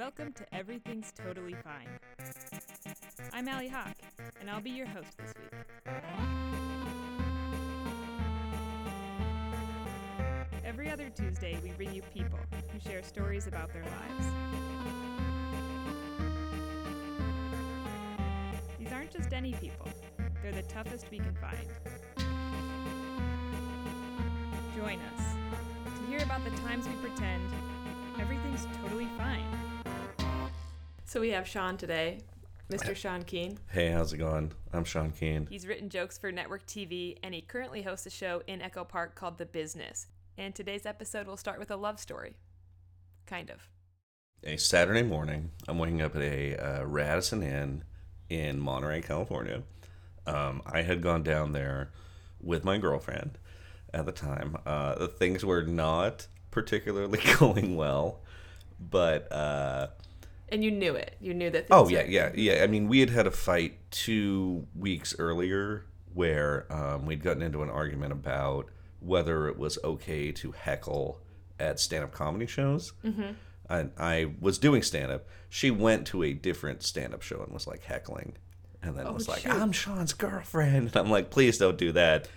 Welcome to Everything's Totally Fine. I'm Allie Hawk, and I'll be your host this week. Every other Tuesday, we bring you people who share stories about their lives. These aren't just any people, they're the toughest we can find. Join us to hear about the times we pretend everything's totally fine. So we have Sean today, Mr. Sean Keen. Hey, how's it going? I'm Sean Keen. He's written jokes for network TV and he currently hosts a show in Echo Park called The Business. And today's episode will start with a love story. Kind of. A Saturday morning, I'm waking up at a uh, Radisson Inn in Monterey, California. Um, I had gone down there with my girlfriend at the time. Uh, the things were not particularly going well, but uh, And you knew it. You knew that. Oh yeah, yeah, yeah. I mean, we had had a fight two weeks earlier where um, we'd gotten into an argument about whether it was okay to heckle at stand-up comedy shows. Mm-hmm. I, I was doing stand-up. She went to a different stand-up show and was like heckling, and then was like, shoot. "I'm Sean's girlfriend." And I'm like, "Please don't do that."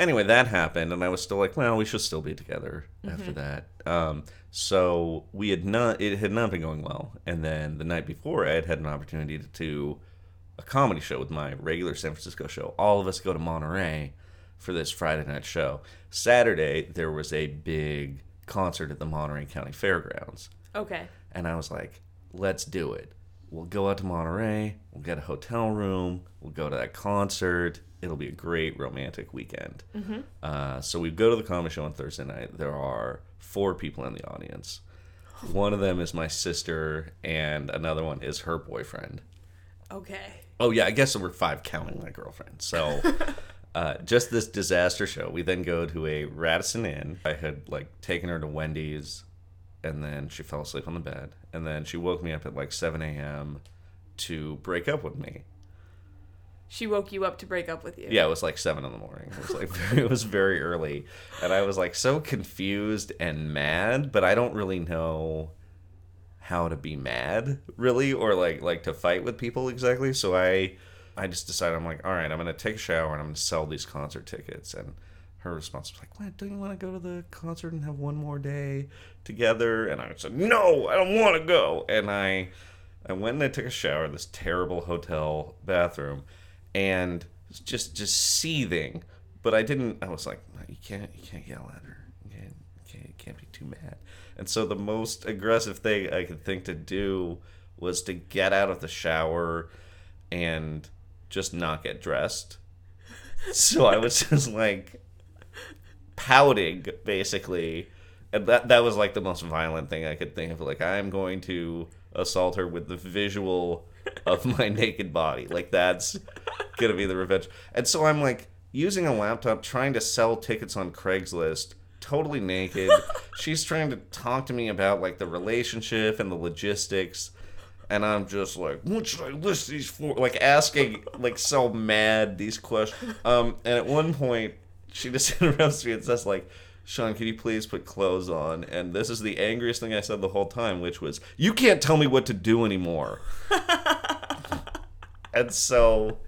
Anyway, that happened, and I was still like, "Well, we should still be together after that." Um, so we had not; it had not been going well. And then the night before, I had had an opportunity to do a comedy show with my regular San Francisco show. All of us go to Monterey for this Friday night show. Saturday, there was a big concert at the Monterey County Fairgrounds. Okay. And I was like, let's do it. We'll go out to Monterey. We'll get a hotel room. We'll go to that concert. It'll be a great romantic weekend. Uh, so we go to the comedy show on Thursday night. There are four people in the audience. One of them is my sister, and another one is her boyfriend. Okay. Oh yeah, I guess there were five counting my girlfriend. So uh, just this disaster show. We then go to a Radisson Inn. I had like taken her to Wendy's, and then she fell asleep on the bed, and then she woke me up at like seven a.m. to break up with me. She woke you up to break up with you. Yeah, it was like seven in the morning. It was like it was very early, and I was like so confused and mad, but I don't really know how to be mad really or like like to fight with people exactly. So I I just decided I'm like, all right, I'm gonna take a shower and I'm gonna sell these concert tickets. And her response was like, "What? Don't you want to go to the concert and have one more day together?" And I said, "No, I don't want to go." And I I went and I took a shower in this terrible hotel bathroom, and just just seething. But I didn't. I was like, "No, you can't you can't yell at her. You can't you can't, you can't be too mad. And so the most aggressive thing I could think to do was to get out of the shower and just not get dressed. So I was just like pouting basically and that that was like the most violent thing I could think of like I'm going to assault her with the visual of my naked body like that's gonna be the revenge and so I'm like using a laptop trying to sell tickets on Craigslist totally naked she's trying to talk to me about like the relationship and the logistics and I'm just like, what should I list these for? Like asking, like so mad these questions. Um, and at one point, she just interrupts me and says, like, Sean, can you please put clothes on? And this is the angriest thing I said the whole time, which was, you can't tell me what to do anymore. and so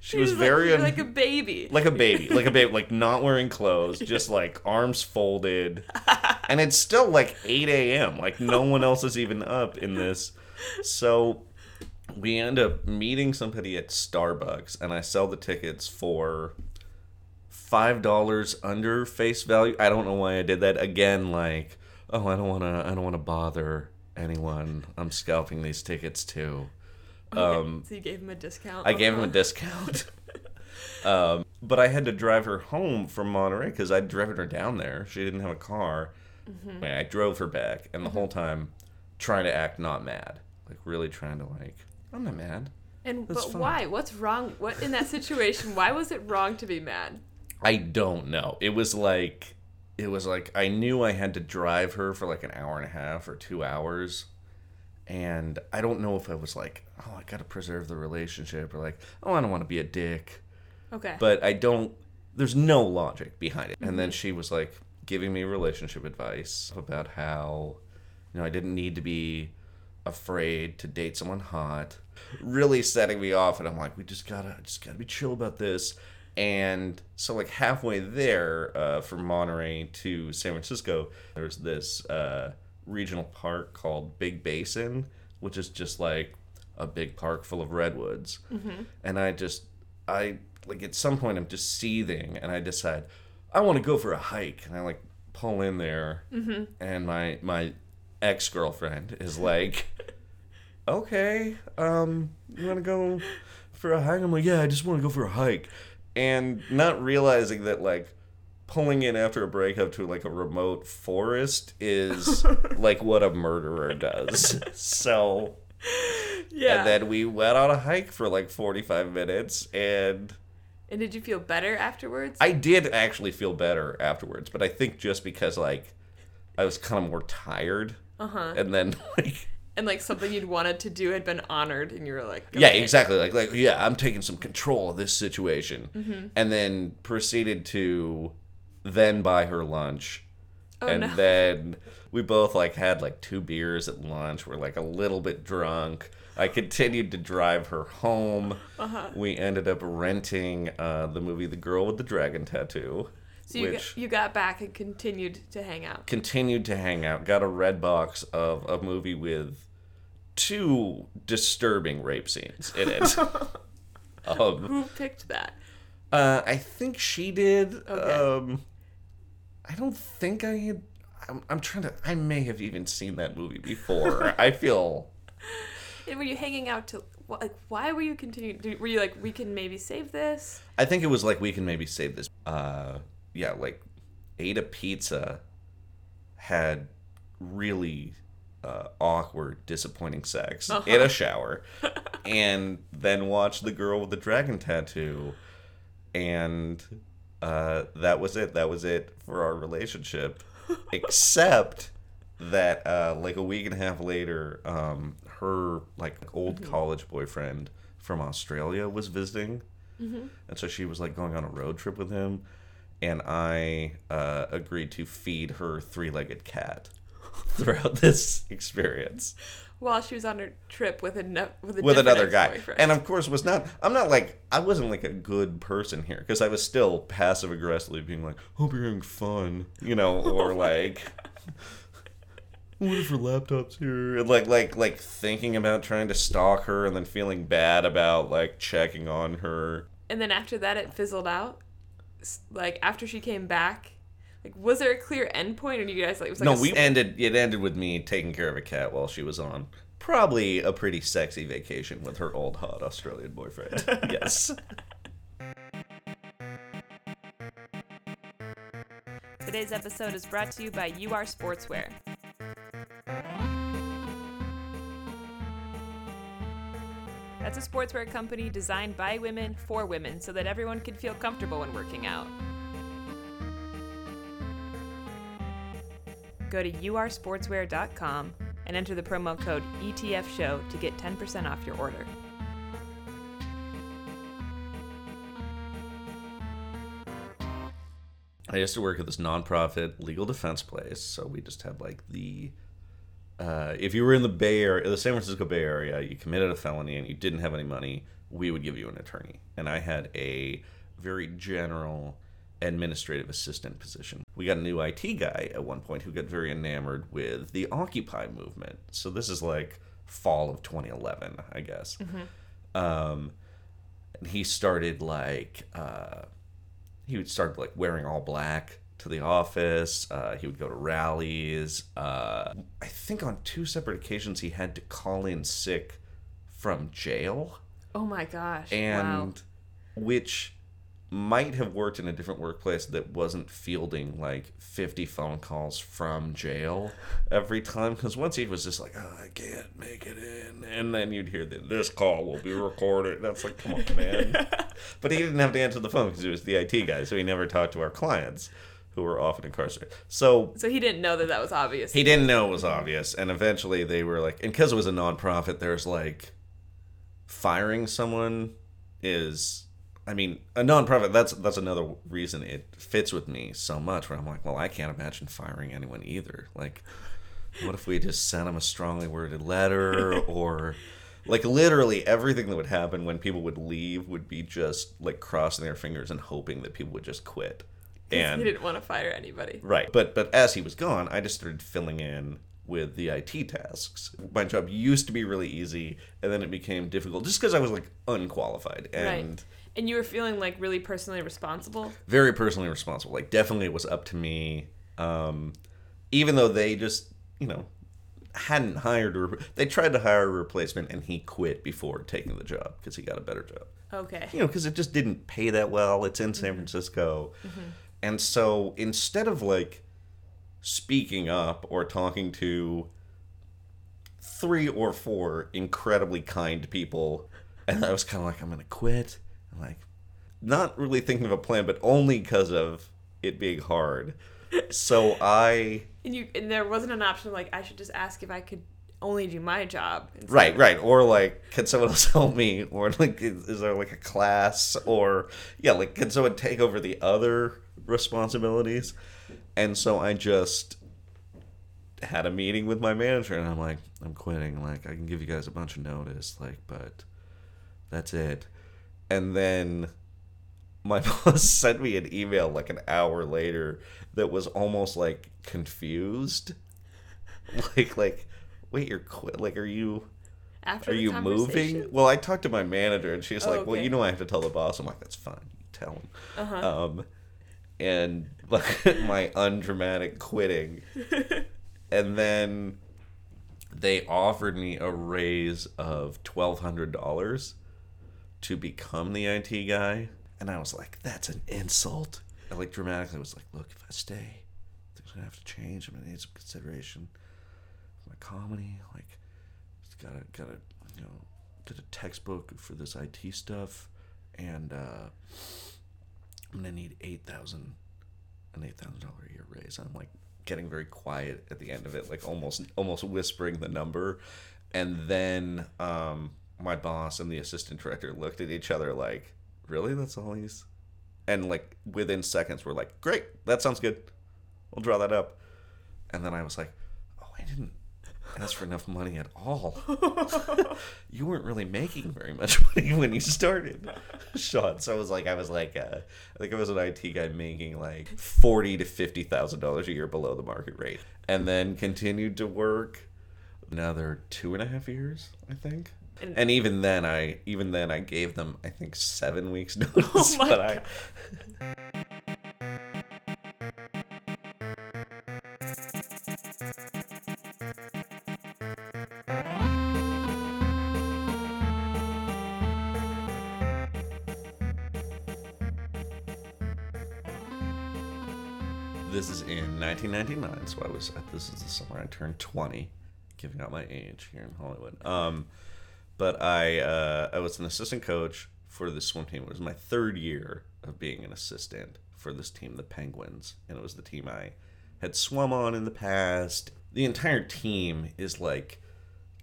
she was You're very like, like a baby. like a baby, like a baby, like not wearing clothes, just like arms folded. And it's still like 8 a.m. Like no one else is even up in this. So we end up meeting somebody at Starbucks, and I sell the tickets for five dollars under face value. I don't know why I did that. Again, like, oh, I don't want to. I don't want to bother anyone. I'm scalping these tickets too. Um, so you gave him a discount. I gave him a discount. um, but I had to drive her home from Monterey because I'd driven her down there. She didn't have a car. Mm-hmm. I drove her back, and the whole time trying to act not mad, like really trying to like, I'm not mad. And That's but fine. why? What's wrong? What in that situation? why was it wrong to be mad? I don't know. It was like, it was like I knew I had to drive her for like an hour and a half or two hours. And I don't know if I was like, oh, I got to preserve the relationship, or like, oh, I don't want to be a dick. Okay. but I don't. There's no logic behind it. And then mm-hmm. she was like giving me relationship advice about how, you know, I didn't need to be afraid to date someone hot, really setting me off. And I'm like, we just gotta, just gotta be chill about this. And so, like halfway there, uh, from Monterey to San Francisco, there's this uh, regional park called Big Basin, which is just like a big park full of redwoods. And I just, I like at some point I'm just seething, and I decide I want to go for a hike, and I like pull in there, and my my ex girlfriend is like, okay, um, you want to go for a hike? I'm like, yeah, I just want to go for a hike, and not realizing that like pulling in after a breakup to like a remote forest is like what a murderer does. so Yeah. and then we went on a hike for like 45 minutes and And did you feel better afterwards? I did actually feel better afterwards, but I think just because like I was kind of more tired. Uh-huh. And then like and like something you'd wanted to do had been honored, and you were like, yeah, exactly. Like like yeah, I'm taking some control of this situation. Mm-hmm. And then proceeded to then buy her lunch. Oh, and no. then we both like had like two beers at lunch. We're like a little bit drunk. I continued to drive her home. Uh-huh. We ended up renting uh, the movie The Girl with the Dragon Tattoo, So you, got, you got back and continued to hang out. continued to hang out. Got a red box of a movie with two disturbing rape scenes in it. um, Who picked that? uh, I think she did. Okay. Um, I don't think I had. I'm, I'm trying to. I may have even seen that movie before. I feel. And were you hanging out to like? Why were you continuing? Were you like, we can maybe save this? I think it was like we can maybe save this. Uh, yeah, like ate a pizza, had really uh, awkward, disappointing sex in a shower, and then watched the girl with the dragon tattoo, and uh, that was it. That was it for our relationship, except that uh, like a week and a half later, um, her like old college boyfriend from Australia was visiting, and so she was like going on a road trip with him, and I uh, agreed to feed her three-legged cat throughout this experience. While she was on her trip with with a with another guy. and of course was not i'm not like i wasn't like a good person here because i was still passive aggressively being like hope you're having fun you know or like what if her laptop's here? And like like like thinking about trying to stalk her and then feeling bad about like checking on her. And then after that, it fizzled out. S- Like after she came back, like was there a clear end point, or you guys like it was like no we s- ended it ended with me taking care of a cat while she was on probably a pretty sexy vacation with her old hot australian boyfriend yes Today's episode is brought to you by UR Sportswear. A sportswear company designed by women for women so that everyone can feel comfortable when working out. Go to ursportswear.com and enter the promo code ETFSHOW to get 10% off your order. I used to work at this nonprofit legal defense place, so we just had like the uh, if you were in the Bay Area, the San Francisco Bay Area, you committed a felony and you didn't have any money, we would give you an attorney. And I had a very general administrative assistant position. We got a new IT guy at one point who got very enamored with the Occupy movement. So this is like fall of 2011, I guess. Um, and he started like uh, he would start like wearing all black to the office. Uh, he would go to rallies. Uh, I think on two separate occasions he had to call in sick from jail, Oh my gosh. wow. and which might have worked in a different workplace that wasn't fielding like 50 phone calls from jail every time because once he was just like oh, i can't make it in and then you'd hear that this call will be recorded that's like come on man but he didn't have to answer the phone because he was the it guy so he never talked to our clients who were often incarcerated so So he didn't know that that was obvious. he didn't know it was obvious and eventually they were like and because it was a nonprofit there's like firing someone is i mean a nonprofit that's that's another reason it fits with me so much where i'm like well i can't imagine firing anyone either like what if we just sent him a strongly worded letter or like literally everything that would happen when people would leave would be just like crossing their fingers and hoping that people would just quit. He didn't want to fire anybody. right, but but as he was gone, I just started filling in with the IT tasks. My job used to be really easy, and then it became difficult just because I was like unqualified and right. And you were feeling like really personally responsible. very personally responsible. Like definitely it was up to me. Um, even though they just you know hadn't hired or they tried to hire a replacement and he quit before taking the job because he got a better job. Okay. You know, because it just didn't pay that well. It's in San Francisco, and so instead of like speaking up or talking to three or four incredibly kind people, and I was kind of like, I'm gonna quit. I'm like, not really thinking of a plan, but only because of it being hard. So I, And you and there wasn't an option like I should just ask if I could only do my job. instead right, right, or like, can someone else help me? Or like, is, is there like a class? Or yeah, like, can someone take over the other responsibilities? And so I just had a meeting with my manager, and I'm like, I'm quitting. Like, I can give you guys a bunch of notice, like, but that's it. And then my boss sent me an email like an hour later that was almost like confused, like, like, wait, you're quit? Like, are you? After Are you moving? Well, I talked to my manager, and she's Oh, like, "Well, you know, I have to tell the boss." I'm like, "That's fine. You tell him." Uh-huh. Um, and like my undramatic quitting, and then they offered me a raise of twelve hundred dollars to become the IT guy, and I was like, "That's an insult." I like dramatically I was like, "Look, if I stay, things are gonna have to change. I'm gonna need some consideration my comedy. Like, it's gotta gotta you know get a textbook for this IT stuff, and uh, I'm gonna need eight thousand an eight thousand dollar a year raise. I'm like getting very quiet at the end of it, like almost almost whispering the number, and then um, my boss and the assistant director looked at each other like, "Really? That's all he's?" And like within seconds, we're like, "Great, that sounds good. We'll draw that up." And then I was like, "Oh, I didn't ask for enough money at all. you weren't really making very much money when you started, Sean." So I was like, I was like, uh, I think I was an IT guy making like forty to fifty thousand dollars a year below the market rate, and then continued to work another two and a half years, I think. And- And even then, I even then I gave them I think seven weeks notice. my but I, 1999, so I was this is the summer I turned 20, giving out my age here in Hollywood. Um, but I uh, I was an assistant coach for the swim team. It was my third year of being an assistant for this team, the Penguins, and it was the team I had swum on in the past. The entire team is like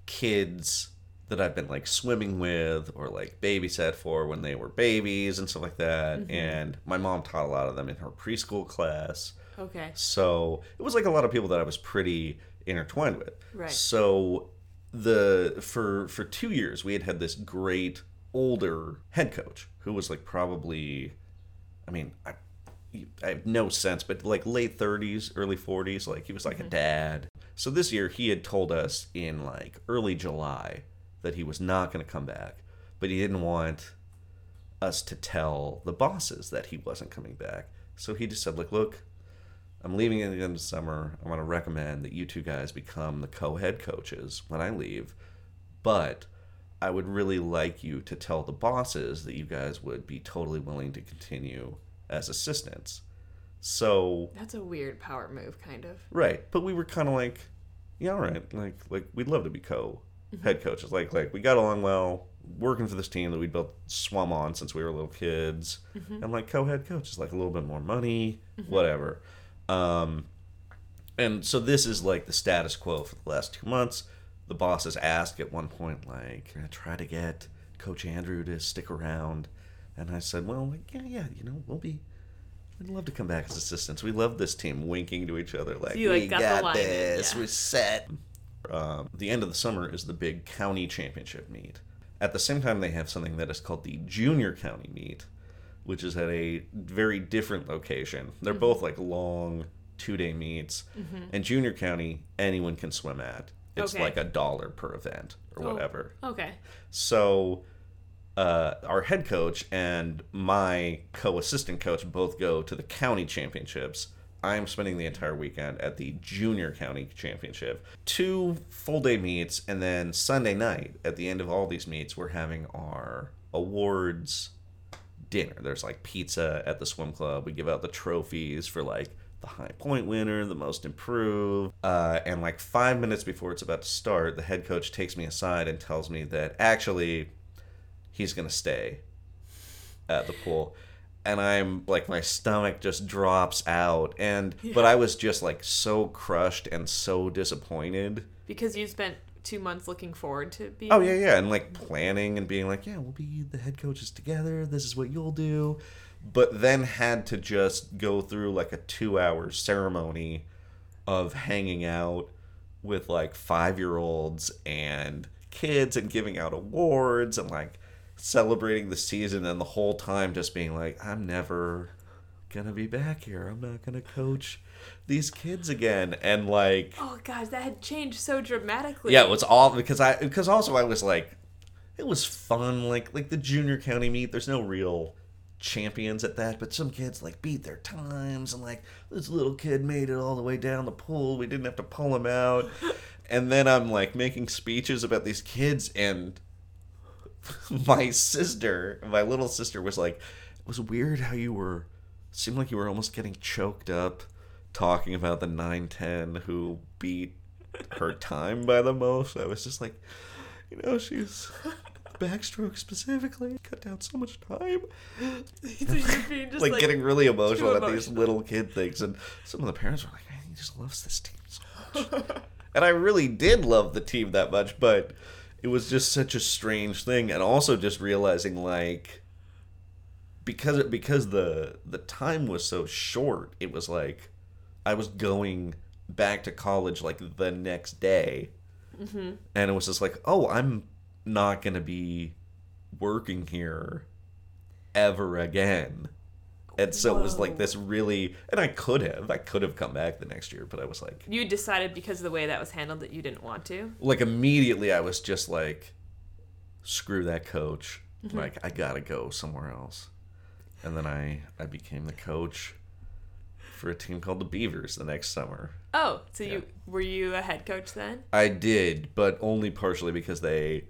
kids that I've been like swimming with or like babysat for when they were babies and stuff like that. Mm-hmm. And my mom taught a lot of them in her preschool class. Okay. So it was like a lot of people that I was pretty intertwined with. Right. So the for for two years we had had this great older head coach who was like probably, I mean, I, I have no sense, but like late thirties, early forties. Like he was like a mm-hmm. dad. So this year he had told us in like early July that he was not going to come back, but he didn't want us to tell the bosses that he wasn't coming back. So he just said, like, look, I'm leaving at the end of summer. I want to recommend that you two guys become the co-head coaches when I leave, but I would really like you to tell the bosses that you guys would be totally willing to continue as assistants. So That's a weird power move, kind of. Right, but we were kind of like, yeah, all right, like like we'd love to be co Mm-hmm. head coaches. Like like we got along well, working for this team that we built swum on since we were little kids, mm-hmm. and like co head coaches, like a little bit more money, mm-hmm. whatever. Um, and so this is like the status quo for the last two months. The bosses asked at one point, like, "Can I try to get Coach Andrew to stick around?" And I said, "Well, like, yeah, yeah, you know, we'll be we'd love to come back as assistants. We love this team winking to each other like, you, like, we got got, this, yeah. we're set. Um, the end of the summer is the big county championship meet. At the same time, they have something that is called the junior county meet, which is at a very different location. They're Mm-hmm. both like long two day meets. And junior county, anyone can swim at. It's Okay. like a dollar per event or Oh. whatever. Okay. So, uh, our head coach and my co-assistant coach both go to the county championships. I'm spending the entire weekend at the junior county championship. Two full day meets, and then Sunday night at the end of all these meets, we're having our awards dinner. There's like pizza at the swim club. We give out the trophies for like the high point winner, the most improved. Uh, and like five minutes before it's about to start, the head coach takes me aside and tells me that actually he's going to stay at the pool. And I'm like, my stomach just drops out. And, but I was just like so crushed and so disappointed. Because you spent two months looking forward to being. Oh yeah, yeah, and like planning and being like, yeah, we'll be the head coaches together. This is what you'll do, but then had to just go through like a two-hour ceremony of hanging out with like five-year-olds and kids and giving out awards and like celebrating the season and the whole time just being like, I'm never gonna be back here. I'm not gonna coach these kids again, and like. Oh gosh, that had changed so dramatically. Yeah, it was all because I because also I was like, it was fun. Like like the junior county meet. There's no real champions at that, but some kids like beat their times and like this little kid made it all the way down the pool. We didn't have to pull him out. And then I'm like making speeches about these kids and my sister, my little sister was like, it was weird how you were seemed like you were almost getting choked up talking about the 910 who beat her time by the most. I was just like, you know, she's backstroke specifically cut down so much time. Being just like, like, getting really emotional at these little kid things, and some of the parents were like, "Man, he just loves this team so much," and I really did love the team that much, but it was just such a strange thing, and also just realizing like because it because the the time was so short, it was like I was going back to college like the next day, Mm-hmm. and it was just like, oh, I'm not gonna be working here ever again. And so it was like this really, and I could have, I could have come back the next year, but I was like, You decided because of the way that was handled that you didn't want to. like immediately I was just like, screw that coach. Mm-hmm. Like I gotta go somewhere else. And then I I became the coach for a team called the Beavers the next summer. Oh, so you were you a head coach then? I did, but only partially because they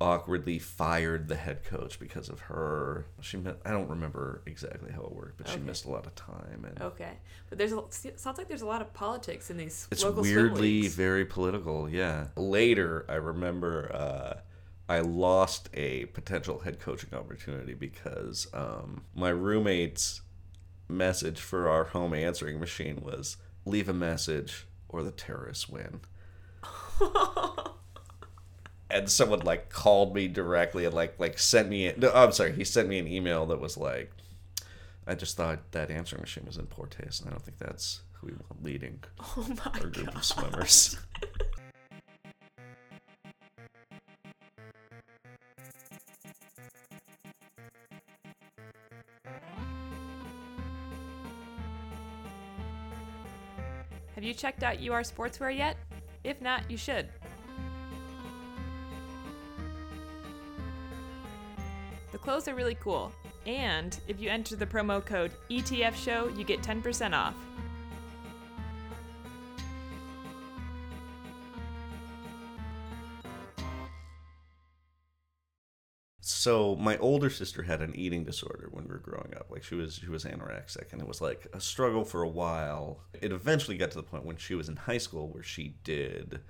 awkwardly fired the head coach because of her. She mi- I don't remember exactly how it worked, but she missed a lot of time and Okay, but there's a, sounds like there's a lot of politics in these it's weirdly very political. Yeah. Later, I remember uh, I lost a potential head coaching opportunity because um, my roommate's message for our home answering machine was leave a message or the terrorists win. and someone like called me directly and like like sent me no, I'm sorry, he sent me an email that was like I just thought that answering machine was in poor taste and I don't think that's who we want leading oh my our group god! of swimmers. Have you checked out UR Sportswear yet? If not, you should. The clothes are really cool, and if you enter the promo code ETF Show, you get 10% off. so my older sister had an eating disorder when we were growing up. Like she was she was anorexic and it was like a struggle for a while. It eventually got to the point when she was in high school where she did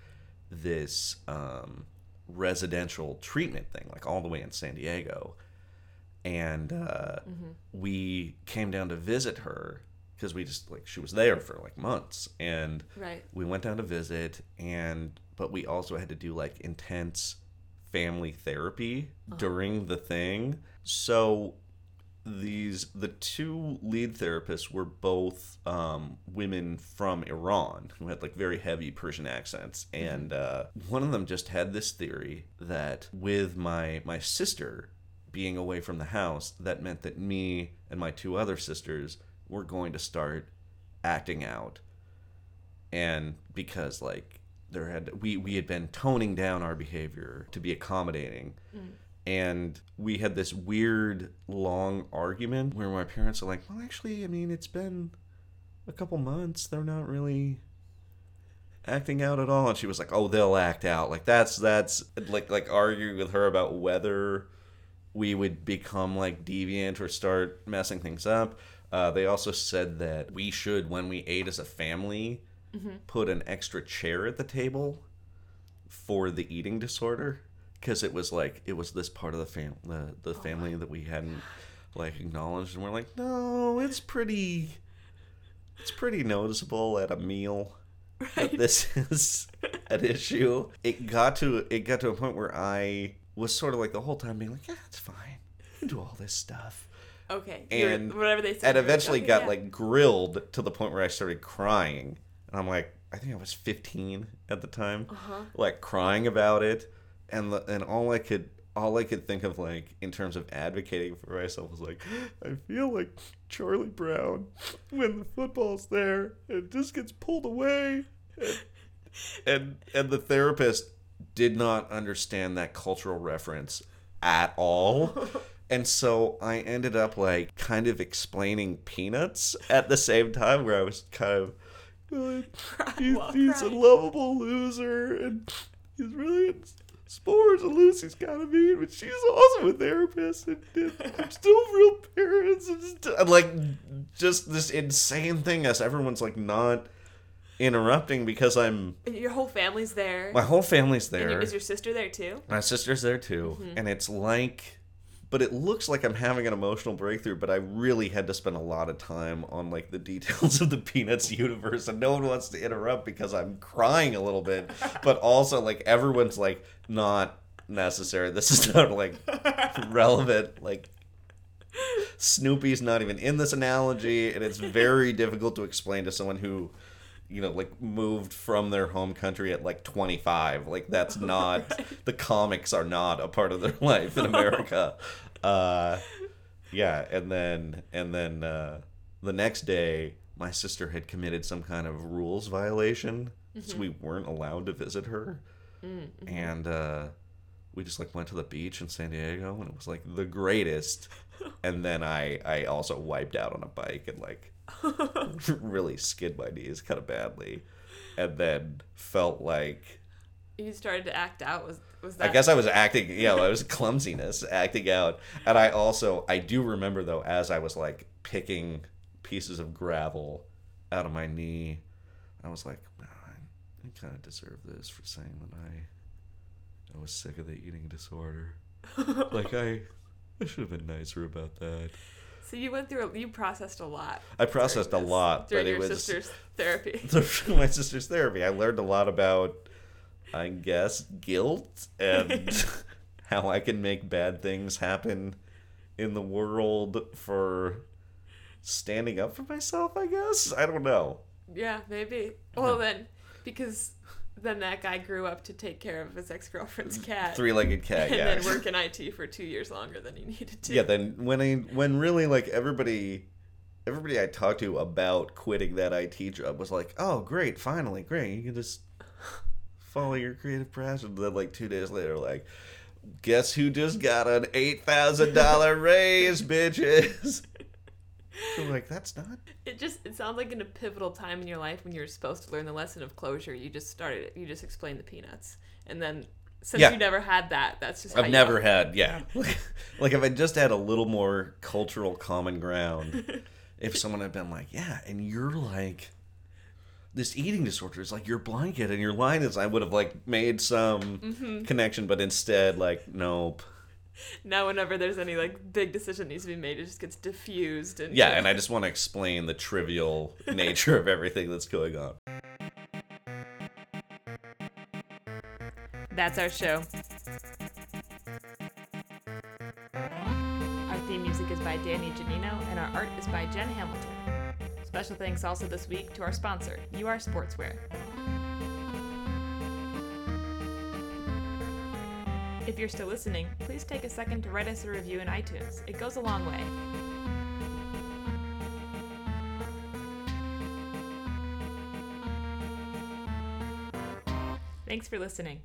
this um, residential treatment thing, like all the way in San Diego. And uh, we came down to visit her because we just like she was there for like months. And Right. we went down to visit and but we also had to do like intense family therapy during the thing. So these the two lead therapists were both um, women from Iran who had like very heavy Persian accents, and uh, one of them just had this theory that with my my sister being away from the house, that meant that me and my two other sisters were going to start acting out, and because like there had we we had been toning down our behavior to be accommodating. Mm. And we had this weird long argument where my parents are like well actually i mean it's been a couple months. They're not really acting out at all. And she was like oh they'll act out. Like that's that's like like arguing with her about whether we would become like deviant or start messing things up. Uh, they also said that we should when we ate as a family put an extra chair at the table for the eating disorder because it was like it was this part of the fam the, the family that we hadn't like acknowledged. And we're like no it's pretty it's pretty noticeable at a meal that this is an issue. It got to it got to a point where i was sort of like the whole time being like yeah it's fine you can do all this stuff Okay. you're- and whatever they said. and you're like, eventually okay, got yeah. like grilled to the point where I started crying, and I'm like, I think I was 15 at the time, Uh-huh. like crying about it, and the, and all I could all I could think of like in terms of advocating for myself was like, I feel like Charlie Brown when the football's there and it just gets pulled away, and and, and the therapist did not understand that cultural reference at all. And so I ended up like kind of explaining peanuts at the same time where I was kind of well, he's, he's a lovable loser and he's really in sports and Lucy's kind of mean, but she's also a therapist and, and I'm still real parents and, just, and like just this insane thing as everyone's like not interrupting because I'm your whole family's there. my whole family's there. your, is your sister there too? My sister's there too, mm-hmm. and it's like, but it looks like I'm having an emotional breakthrough. But I really had to spend a lot of time on like the details of the Peanuts universe, and no one wants to interrupt because I'm crying a little bit. But also, like everyone's like, not necessary. This is not like relevant. Like Snoopy's not even in this analogy, and it's very difficult to explain to someone who, you know, like moved from their home country at like 25. Like that's not the comics are not a part of their life in America. Uh, yeah, and then and then uh, the next day, my sister had committed some kind of rules violation, so we weren't allowed to visit her, and. Uh, we just like went to the beach in San Diego and it was like the greatest. And then I I also wiped out on a bike and like really skid my knees kind of badly, and then felt like You started to act out. Was was I guess I was acting. Yeah, I was clumsiness acting out, and I also I do remember though as I was like picking pieces of gravel out of my knee, I was like, "Man, I, I kind of deserve this for saying that I I was sick of the eating disorder. like I I should have been nicer about that. So you went through. A, you processed a lot. I processed a lot, during but it your sister's therapy. through my sister's therapy. I learned a lot about, I guess, guilt and how I can make bad things happen in the world for standing up for myself. I guess I don't know. Yeah, maybe. Well, then, because then that guy grew up to take care of his ex girlfriend's cat, Three-legged cat. and yeah. then work in IT for two years longer than he needed to. yeah. Then when I when really like everybody. Everybody I talked to about quitting that IT job was like, "Oh, great! Finally, great! You can just follow your creative passion." Then, like two days later, like, guess who just got an eight thousand dollar raise, bitches? I'm like, that's not. It just it sounds like in a pivotal time in your life when you're supposed to learn the lesson of closure. You just started it. You just explained the peanuts, and then since Yeah. you never had that, that's just I've never had, yeah. like if I just had a little more cultural common ground, if someone had been like, yeah, and you're like, this eating disorder is like your blanket and your line is, I would have like made some mm-hmm. connection, but instead, like, nope. Now, whenever there's any like big decision needs to be made, it just gets diffused and Yeah, and I just want to explain the trivial nature of everything that's going on. That's our show. Our theme music is by Danny Janino, and our art is by Jen Hamilton. Special thanks also this week to our sponsor, UR Sportswear. If you're still listening, please take a second to write us a review in iTunes. It goes a long way. Thanks for listening.